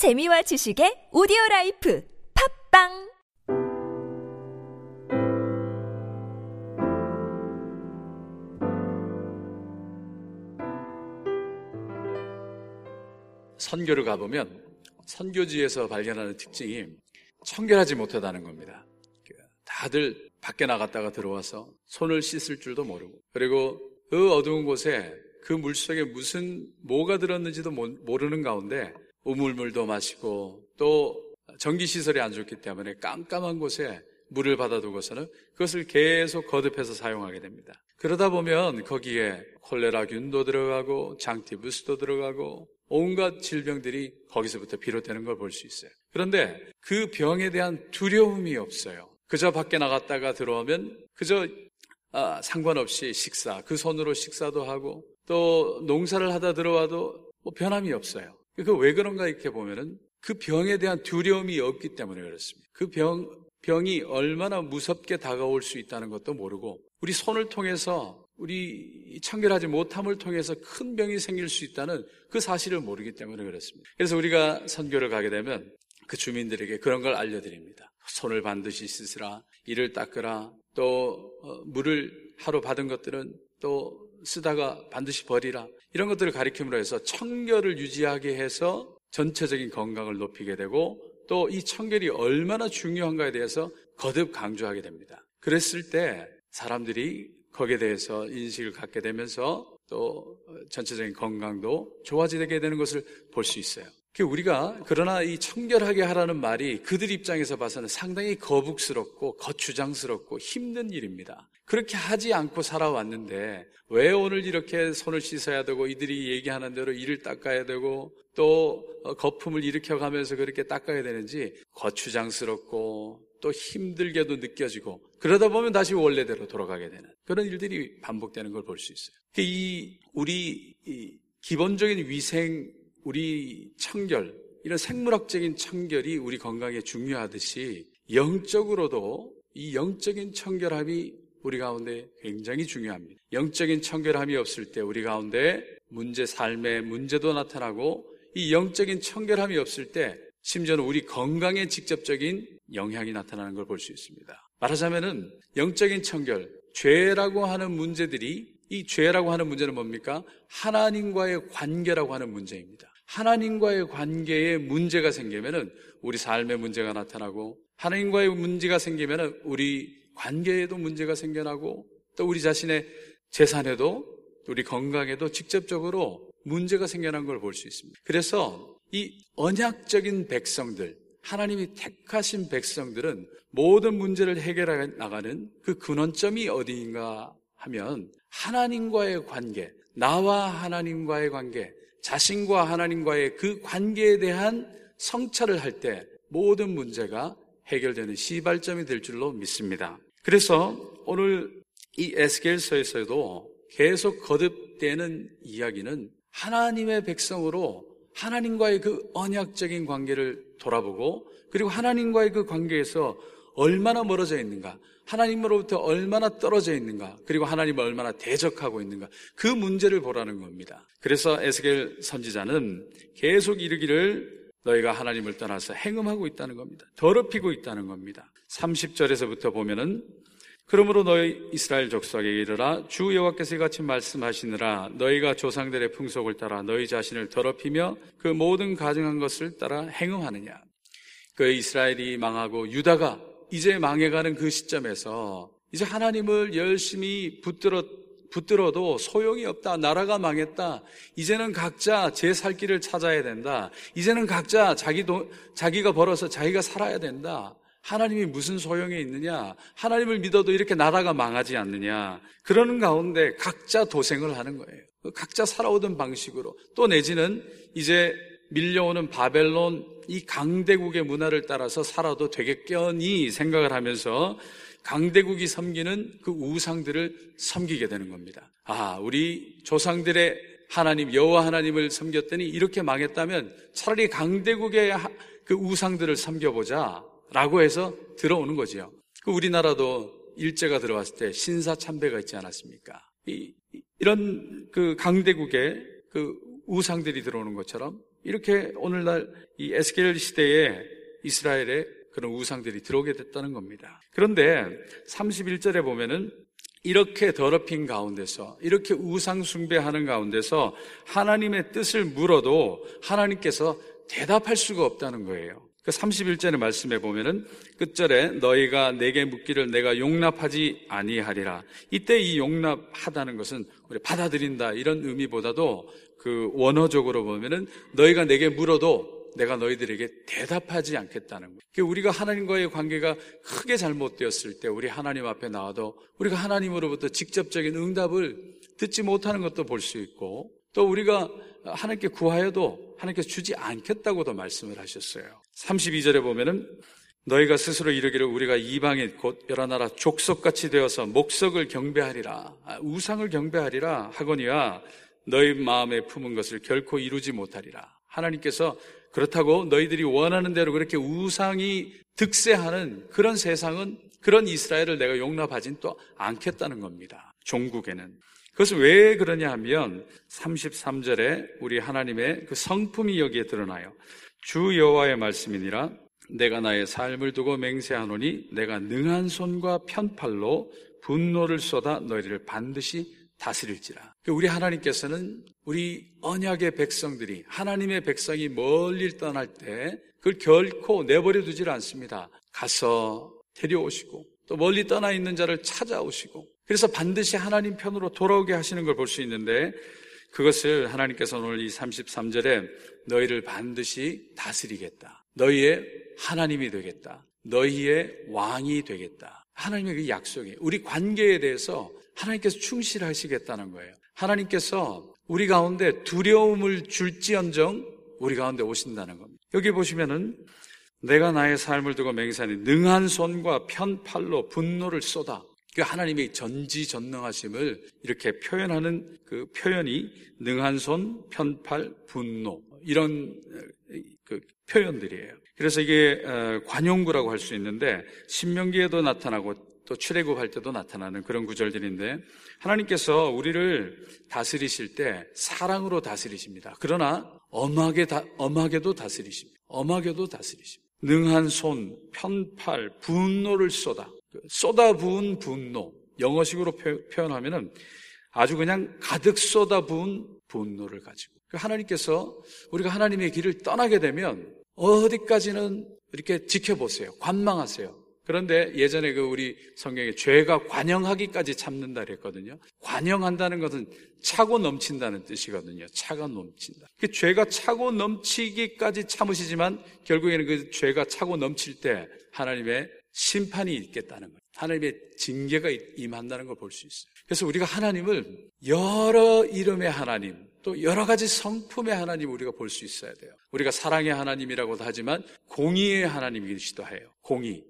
재미와 지식의 오디오 라이프 팟빵 선교를 가보면 선교지에서 발견하는 특징이 청결하지 못하다는 겁니다. 다들 밖에 나갔다가 들어와서 손을 씻을 줄도 모르고 그리고 그 어두운 곳에 그 물속에 무슨 뭐가 들었는지도 모르는 가운데 우물물도 마시고 또 전기시설이 안 좋기 때문에 깜깜한 곳에 물을 받아두고서는 그것을 계속 거듭해서 사용하게 됩니다. 그러다 보면 거기에 콜레라균도 들어가고 장티부스도 들어가고 온갖 질병들이 거기서부터 비롯되는 걸 볼 수 있어요. 그런데 그 병에 대한 두려움이 없어요. 그저 밖에 나갔다가 들어오면 그저 아, 상관없이 식사, 그 손으로 식사도 하고 또 농사를 하다 들어와도 뭐 변함이 없어요. 그 왜 그런가 이렇게 보면은 그 병에 대한 두려움이 없기 때문에 그렇습니다. 그 병, 병이 얼마나 무섭게 다가올 수 있다는 것도 모르고 우리 손을 통해서 우리 청결하지 못함을 통해서 큰 병이 생길 수 있다는 그 사실을 모르기 때문에 그렇습니다. 그래서 우리가 선교를 가게 되면 그 주민들에게 그런 걸 알려드립니다. 손을 반드시 씻으라, 이를 닦으라, 또 어, 물을 하루 받은 것들은 또 쓰다가 반드시 버리라. 이런 것들을 가리킴으로 해서 청결을 유지하게 해서 전체적인 건강을 높이게 되고 또 이 청결이 얼마나 중요한가에 대해서 거듭 강조하게 됩니다. 그랬을 때 사람들이 거기에 대해서 인식을 갖게 되면서 또 전체적인 건강도 좋아지게 되는 것을 볼 수 있어요. 우리가 그러나 이 청결하게 하라는 말이 그들 입장에서 봐서는 상당히 거북스럽고 거추장스럽고 힘든 일입니다. 그렇게 하지 않고 살아왔는데 왜 오늘 이렇게 손을 씻어야 되고 이들이 얘기하는 대로 이를 닦아야 되고 또 거품을 일으켜 가면서 그렇게 닦아야 되는지 거추장스럽고 또 힘들게도 느껴지고 그러다 보면 다시 원래대로 돌아가게 되는 그런 일들이 반복되는 걸 볼 수 있어요. 이 우리 이 기본적인 위생, 우리 청결 이런 생물학적인 청결이 우리 건강에 중요하듯이 영적으로도 이 영적인 청결함이 우리 가운데 굉장히 중요합니다. 영적인 청결함이 없을 때 우리 가운데 문제, 삶의 문제도 나타나고 이 영적인 청결함이 없을 때 심지어는 우리 건강에 직접적인 영향이 나타나는 걸 볼 수 있습니다. 말하자면은 영적인 청결, 죄라고 하는 문제들이 이 죄라고 하는 문제는 뭡니까? 하나님과의 관계라고 하는 문제입니다. 하나님과의 관계에 문제가 생기면은 우리 삶에 문제가 나타나고 하나님과의 문제가 생기면은 우리 관계에도 문제가 생겨나고 또 우리 자신의 재산에도 우리 건강에도 직접적으로 문제가 생겨난 걸 볼 수 있습니다. 그래서 이 언약적인 백성들, 하나님이 택하신 백성들은 모든 문제를 해결해 나가는 그 근원점이 어디인가 하면 하나님과의 관계, 나와 하나님과의 관계, 자신과 하나님과의 그 관계에 대한 성찰을 할 때 모든 문제가 해결되는 시발점이 될 줄로 믿습니다. 그래서 오늘 이 에스겔서에서도 계속 거듭되는 이야기는 하나님의 백성으로 하나님과의 그 언약적인 관계를 돌아보고 그리고 하나님과의 그 관계에서 얼마나 멀어져 있는가, 하나님으로부터 얼마나 떨어져 있는가, 그리고 하나님을 얼마나 대적하고 있는가, 그 문제를 보라는 겁니다. 그래서 에스겔 선지자는 계속 이르기를 너희가 하나님을 떠나서 행음하고 있다는 겁니다. 더럽히고 있다는 겁니다. 30절에서부터 보면은 그러므로 너희 이스라엘 족속에게 이르라 주 여호와께서 이같이 말씀하시느라 너희가 조상들의 풍속을 따라 너희 자신을 더럽히며 그 모든 가증한 것을 따라 행음하느냐 그 이스라엘이 망하고 유다가 이제 망해가는 그 시점에서 이제 하나님을 열심히 붙들어 붙들어도 소용이 없다. 나라가 망했다. 이제는 각자 제 살 길을 찾아야 된다. 이제는 각자 자기 도, 자기가 벌어서 자기가 살아야 된다. 하나님이 무슨 소용이 있느냐? 하나님을 믿어도 이렇게 나라가 망하지 않느냐? 그러는 가운데 각자 도생을 하는 거예요. 각자 살아오던 방식으로 또 내지는 이제 밀려오는 바벨론 이 강대국의 문화를 따라서 살아도 되겠거니 생각을 하면서 강대국이 섬기는 그 우상들을 섬기게 되는 겁니다. 아, 우리 조상들의 하나님 여호와 하나님을 섬겼더니 이렇게 망했다면 차라리 강대국의 그 우상들을 섬겨보자. 라고 해서 들어오는 거지요. 그 우리나라도 일제가 들어왔을 때 신사 참배가 있지 않았습니까? 이, 이런 그 강대국의 그 우상들이 들어오는 것처럼 이렇게 오늘날 이 에스겔 시대에 이스라엘에 그런 우상들이 들어오게 됐다는 겁니다. 그런데 31절에 보면은 이렇게 더럽힌 가운데서 이렇게 우상 숭배하는 가운데서 하나님의 뜻을 물어도 하나님께서 대답할 수가 없다는 거예요. 그 31절의 말씀에 보면은 끝절에 너희가 내게 묻기를 내가 용납하지 아니하리라. 이때 이 용납하다는 것은 우리 받아들인다 이런 의미보다도 그 원어적으로 보면은 너희가 내게 물어도 내가 너희들에게 대답하지 않겠다는 거예요. 그러니까 우리가 하나님과의 관계가 크게 잘못되었을 때 우리 하나님 앞에 나와도 우리가 하나님으로부터 직접적인 응답을 듣지 못하는 것도 볼 수 있고 또 우리가 하나님께 구하여도 하나님께서 주지 않겠다고도 말씀을 하셨어요. 32절에 보면은 너희가 스스로 이르기를 우리가 이방인 곧 여러 나라 족속같이 되어서 목석을 경배하리라 아, 우상을 경배하리라 하거니와 너희 마음에 품은 것을 결코 이루지 못하리라 하나님께서 그렇다고 너희들이 원하는 대로 그렇게 우상이 득세하는 그런 세상은 그런 이스라엘을 내가 용납하진 또 않겠다는 겁니다. 종국에는. 그것은 왜 그러냐 하면 33절에 우리 하나님의 그 성품이 여기에 드러나요. 주 여호와의 말씀이니라 내가 나의 삶을 두고 맹세하노니 내가 능한 손과 편팔로 분노를 쏟아 너희를 반드시 다스릴지라. 우리 하나님께서는 우리 언약의 백성들이 하나님의 백성이 멀리 떠날 때 그걸 결코 내버려 두질 않습니다. 가서 데려오시고 또 멀리 떠나 있는 자를 찾아오시고 그래서 반드시 하나님 편으로 돌아오게 하시는 걸 볼 수 있는데 그것을 하나님께서 오늘 이 33절에 너희를 반드시 다스리겠다. 너희의 하나님이 되겠다. 너희의 왕이 되겠다. 하나님의 그 약속이 우리 관계에 대해서 하나님께서 충실하시겠다는 거예요. 하나님께서 우리 가운데 두려움을 줄지언정 우리 가운데 오신다는 겁니다. 여기 보시면은 내가 나의 삶을 두고 맹세하니 능한 손과 편팔로 분노를 쏟아 그 하나님의 전지전능하심을 이렇게 표현하는 그 표현이 능한 손, 편팔, 분노 이런 그 표현들이에요. 그래서 이게 어, 관용구라고 할 수 있는데 신명기에도 나타나고 또 출애굽할 때도 나타나는 그런 구절들인데 하나님께서 우리를 다스리실 때 사랑으로 다스리십니다. 그러나 엄하게 다, 엄하게도 다스리십니다. 엄하게도 다스리십니다. 능한 손, 편팔, 분노를 쏟아 그 쏟아 부은 분노 영어식으로 표현하면은 아주 그냥 가득 쏟아 부은 분노를 가지고 그 하나님께서 우리가 하나님의 길을 떠나게 되면 어디까지는 이렇게 지켜보세요. 관망하세요. 그런데 예전에 그 우리 성경에 죄가 관영하기까지 참는다 그랬거든요. 관영한다는 것은 차고 넘친다는 뜻이거든요. 차가 넘친다. 그 죄가 차고 넘치기까지 참으시지만 결국에는 그 죄가 차고 넘칠 때 하나님의 심판이 있겠다는 거예요. 하나님의 징계가 임한다는 걸 볼 수 있어요. 그래서 우리가 하나님을 여러 이름의 하나님, 또 여러 가지 성품의 하나님 우리가 볼 수 있어야 돼요. 우리가 사랑의 하나님이라고도 하지만 공의의 하나님이기도 해요. 공의.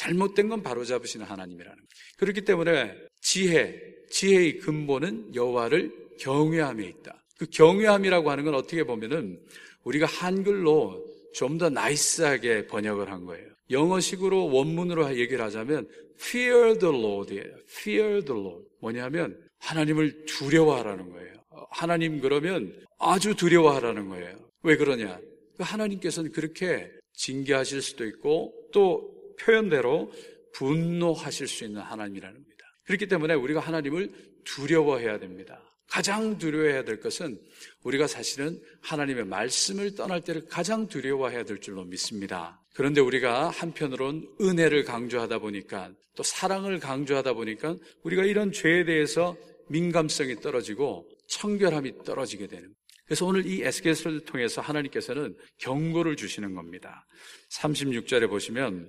잘못된 건 바로잡으시는 하나님이라는 거예요. 그렇기 때문에 지혜, 지혜의 근본은 여호와를 경외함에 있다. 그 경외함이라고 하는 건 어떻게 보면은 우리가 한글로 좀 더 나이스하게 번역을 한 거예요. 영어식으로 원문으로 얘기를 하자면 fear the Lord이에요. fear the Lord. 뭐냐면 하나님을 두려워하라는 거예요. 하나님 그러면 아주 두려워하라는 거예요. 왜 그러냐? 그 하나님께서는 그렇게 징계하실 수도 있고 또 표현대로 분노하실 수 있는 하나님이라는 겁니다. 그렇기 때문에 우리가 하나님을 두려워해야 됩니다. 가장 두려워해야 될 것은 우리가 사실은 하나님의 말씀을 떠날 때를 가장 두려워해야 될 줄로 믿습니다. 그런데 우리가 한편으론 은혜를 강조하다 보니까 또 사랑을 강조하다 보니까 우리가 이런 죄에 대해서 민감성이 떨어지고 청결함이 떨어지게 되는 그래서 오늘 이 에스겔서를 통해서 하나님께서는 경고를 주시는 겁니다. 36절에 보시면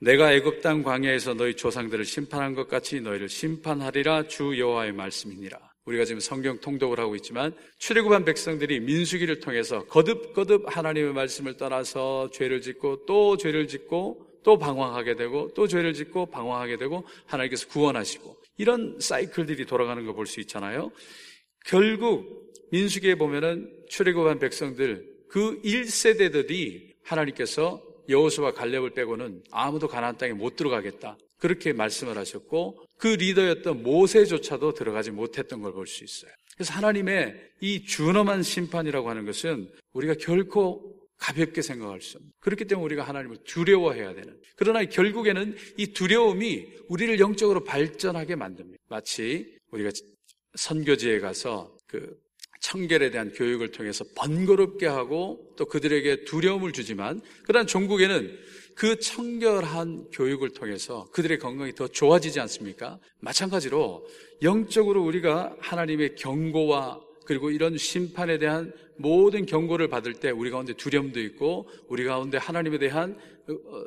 내가 애굽 땅 광야에서 너희 조상들을 심판한 것 같이 너희를 심판하리라 주 여호와의 말씀이니라. 우리가 지금 성경 통독을 하고 있지만 출애굽한 백성들이 민수기를 통해서 거듭거듭 하나님의 말씀을 떠나서 죄를 짓고 또 죄를 짓고 또 방황하게 되고 또 죄를 짓고 방황하게 되고 하나님께서 구원하시고 이런 사이클들이 돌아가는 거 볼 수 있잖아요. 결국 민수기에 보면은 출애굽한 백성들 그 1세대들이 하나님께서 여호수와 갈렙을 빼고는 아무도 가나안 땅에 못 들어가겠다. 그렇게 말씀을 하셨고 그 리더였던 모세조차도 들어가지 못했던 걸 볼 수 있어요. 그래서 하나님의 이 준엄한 심판이라고 하는 것은 우리가 결코 가볍게 생각할 수 없는. 그렇기 때문에 우리가 하나님을 두려워해야 되는. 그러나 결국에는 이 두려움이 우리를 영적으로 발전하게 만듭니다. 마치 우리가 선교지에 가서 그 청결에 대한 교육을 통해서 번거롭게 하고 또 그들에게 두려움을 주지만 그러나 종국에는 그 청결한 교육을 통해서 그들의 건강이 더 좋아지지 않습니까? 마찬가지로 영적으로 우리가 하나님의 경고와 그리고 이런 심판에 대한 모든 경고를 받을 때 우리 가운데 두려움도 있고 우리 가운데 하나님에 대한 어, 어,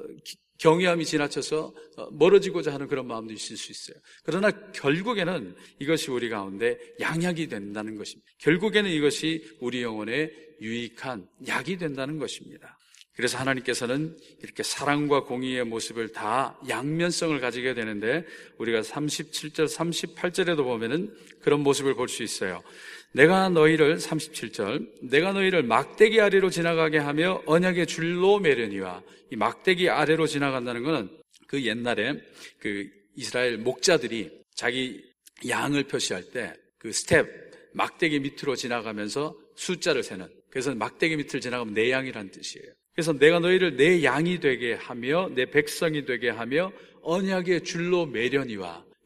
경외함이 지나쳐서 어, 멀어지고자 하는 그런 마음도 있을 수 있어요. 그러나 결국에는 이것이 우리 가운데 양약이 된다는 것입니다. 결국에는 이것이 우리 영혼에 유익한 약이 된다는 것입니다. 그래서 하나님께서는 이렇게 사랑과 공의의 모습을 다 양면성을 가지게 되는데 우리가 37절, 38절에도 보면은 그런 모습을 볼 수 있어요. 내가 너희를 37절 내가 너희를 막대기 아래로 지나가게 하며 언약의 줄로 매려니와 이 막대기 아래로 지나간다는 것은 그 옛날에 그 이스라엘 목자들이 자기 양을 표시할 때 그 스텝 막대기 밑으로 지나가면서 숫자를 세는 그래서 막대기 밑을 지나가면 내 양이란 뜻이에요. 그래서 내가 너희를 내 양이 되게 하며 내 백성이 되게 하며 언약의 줄로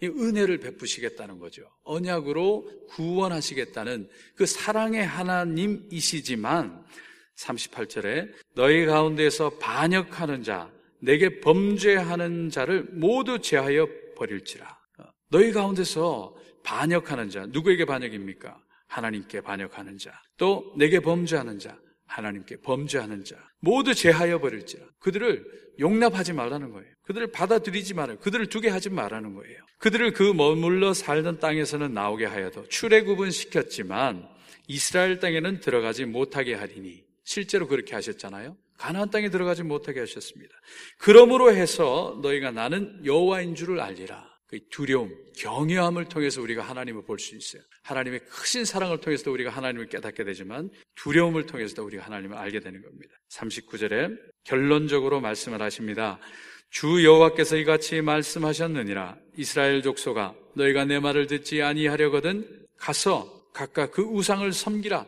이 은혜를 베푸시겠다는 거죠. 언약으로 구원하시겠다는 그 사랑의 하나님이시지만 38절에 너희 가운데서 반역하는 자, 내게 범죄하는 자를 모두 제하여 버릴지라. 너희 가운데서 반역하는 자, 누구에게 반역입니까? 하나님께 반역하는 자, 또 내게 범죄하는 자, 하나님께 범죄하는 자 모두 제하여 버릴지라 그들을 용납하지 말라는 거예요. 그들을 받아들이지 말아요. 그들을 두게 하지 말라는 거예요. 그들을 그 머물러 살던 땅에서는 나오게 하여도 출애굽은 시켰지만 이스라엘 땅에는 들어가지 못하게 하리니 실제로 그렇게 하셨잖아요. 가나안 땅에 들어가지 못하게 하셨습니다. 그러므로 해서 너희가 나는 여호와인 줄을 알리라. 그 두려움, 경외함을 통해서 우리가 하나님을 볼 수 있어요. 하나님의 크신 사랑을 통해서도 우리가 하나님을 깨닫게 되지만 두려움을 통해서도 우리가 하나님을 알게 되는 겁니다. 39절에 결론적으로 말씀을 하십니다. 주 여호와께서 이같이 말씀하셨느니라 이스라엘 족속아 너희가 내 말을 듣지 아니하려거든 가서 각각 그 우상을 섬기라.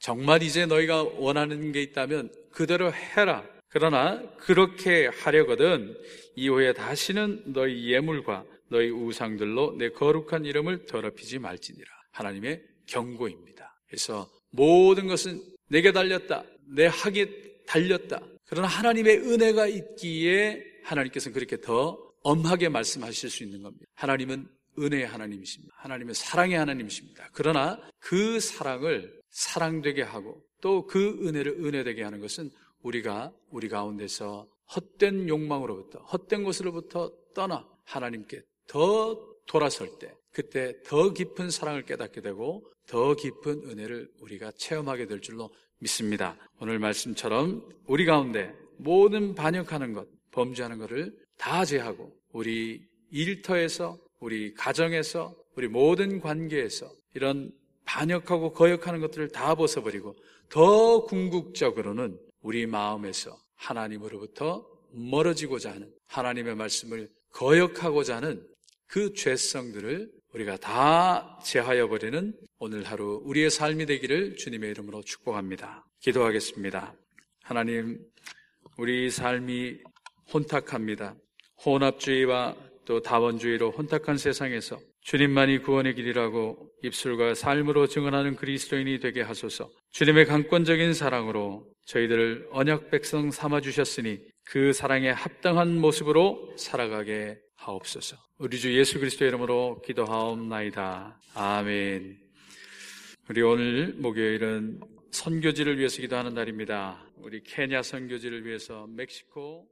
정말 이제 너희가 원하는 게 있다면 그대로 해라. 그러나 그렇게 하려거든 이후에 다시는 너희 예물과 너희 우상들로 내 거룩한 이름을 더럽히지 말지니라. 하나님의 경고입니다. 그래서 모든 것은 내게 달렸다. 내 학에 달렸다. 그러나 하나님의 은혜가 있기에 하나님께서는 그렇게 더 엄하게 말씀하실 수 있는 겁니다. 하나님은 은혜의 하나님이십니다. 하나님은 사랑의 하나님이십니다. 그러나 그 사랑을 사랑되게 하고 또 그 은혜를 은혜되게 하는 것은 우리가 우리 가운데서 헛된 욕망으로부터 헛된 것으로부터 떠나 하나님께 더 돌아설 때 그때 더 깊은 사랑을 깨닫게 되고 더 깊은 은혜를 우리가 체험하게 될 줄로 믿습니다. 오늘 말씀처럼 우리 가운데 모든 반역하는 것, 범죄하는 것을 다 제하고 우리 일터에서 우리 가정에서 우리 모든 관계에서 이런 반역하고 거역하는 것들을 다 벗어버리고 더 궁극적으로는 우리 마음에서 하나님으로부터 멀어지고자 하는 하나님의 말씀을 거역하고자 하는 그 죄성들을 우리가 다 제하여 버리는 오늘 하루 우리의 삶이 되기를 주님의 이름으로 축복합니다. 기도하겠습니다. 하나님, 우리 삶이 혼탁합니다. 혼합주의와 또 다원주의로 혼탁한 세상에서 주님만이 구원의 길이라고 입술과 삶으로 증언하는 그리스도인이 되게 하소서. 주님의 강권적인 사랑으로 저희들을 언약 백성 삼아 주셨으니 그 사랑에 합당한 모습으로 살아가게 하옵소서. 우리 주 예수 그리스도의 이름으로 기도하옵나이다. 아멘. 우리 오늘 목요일은 선교지를 위해서 기도하는 날입니다. 우리 케냐 선교지를 위해서 멕시코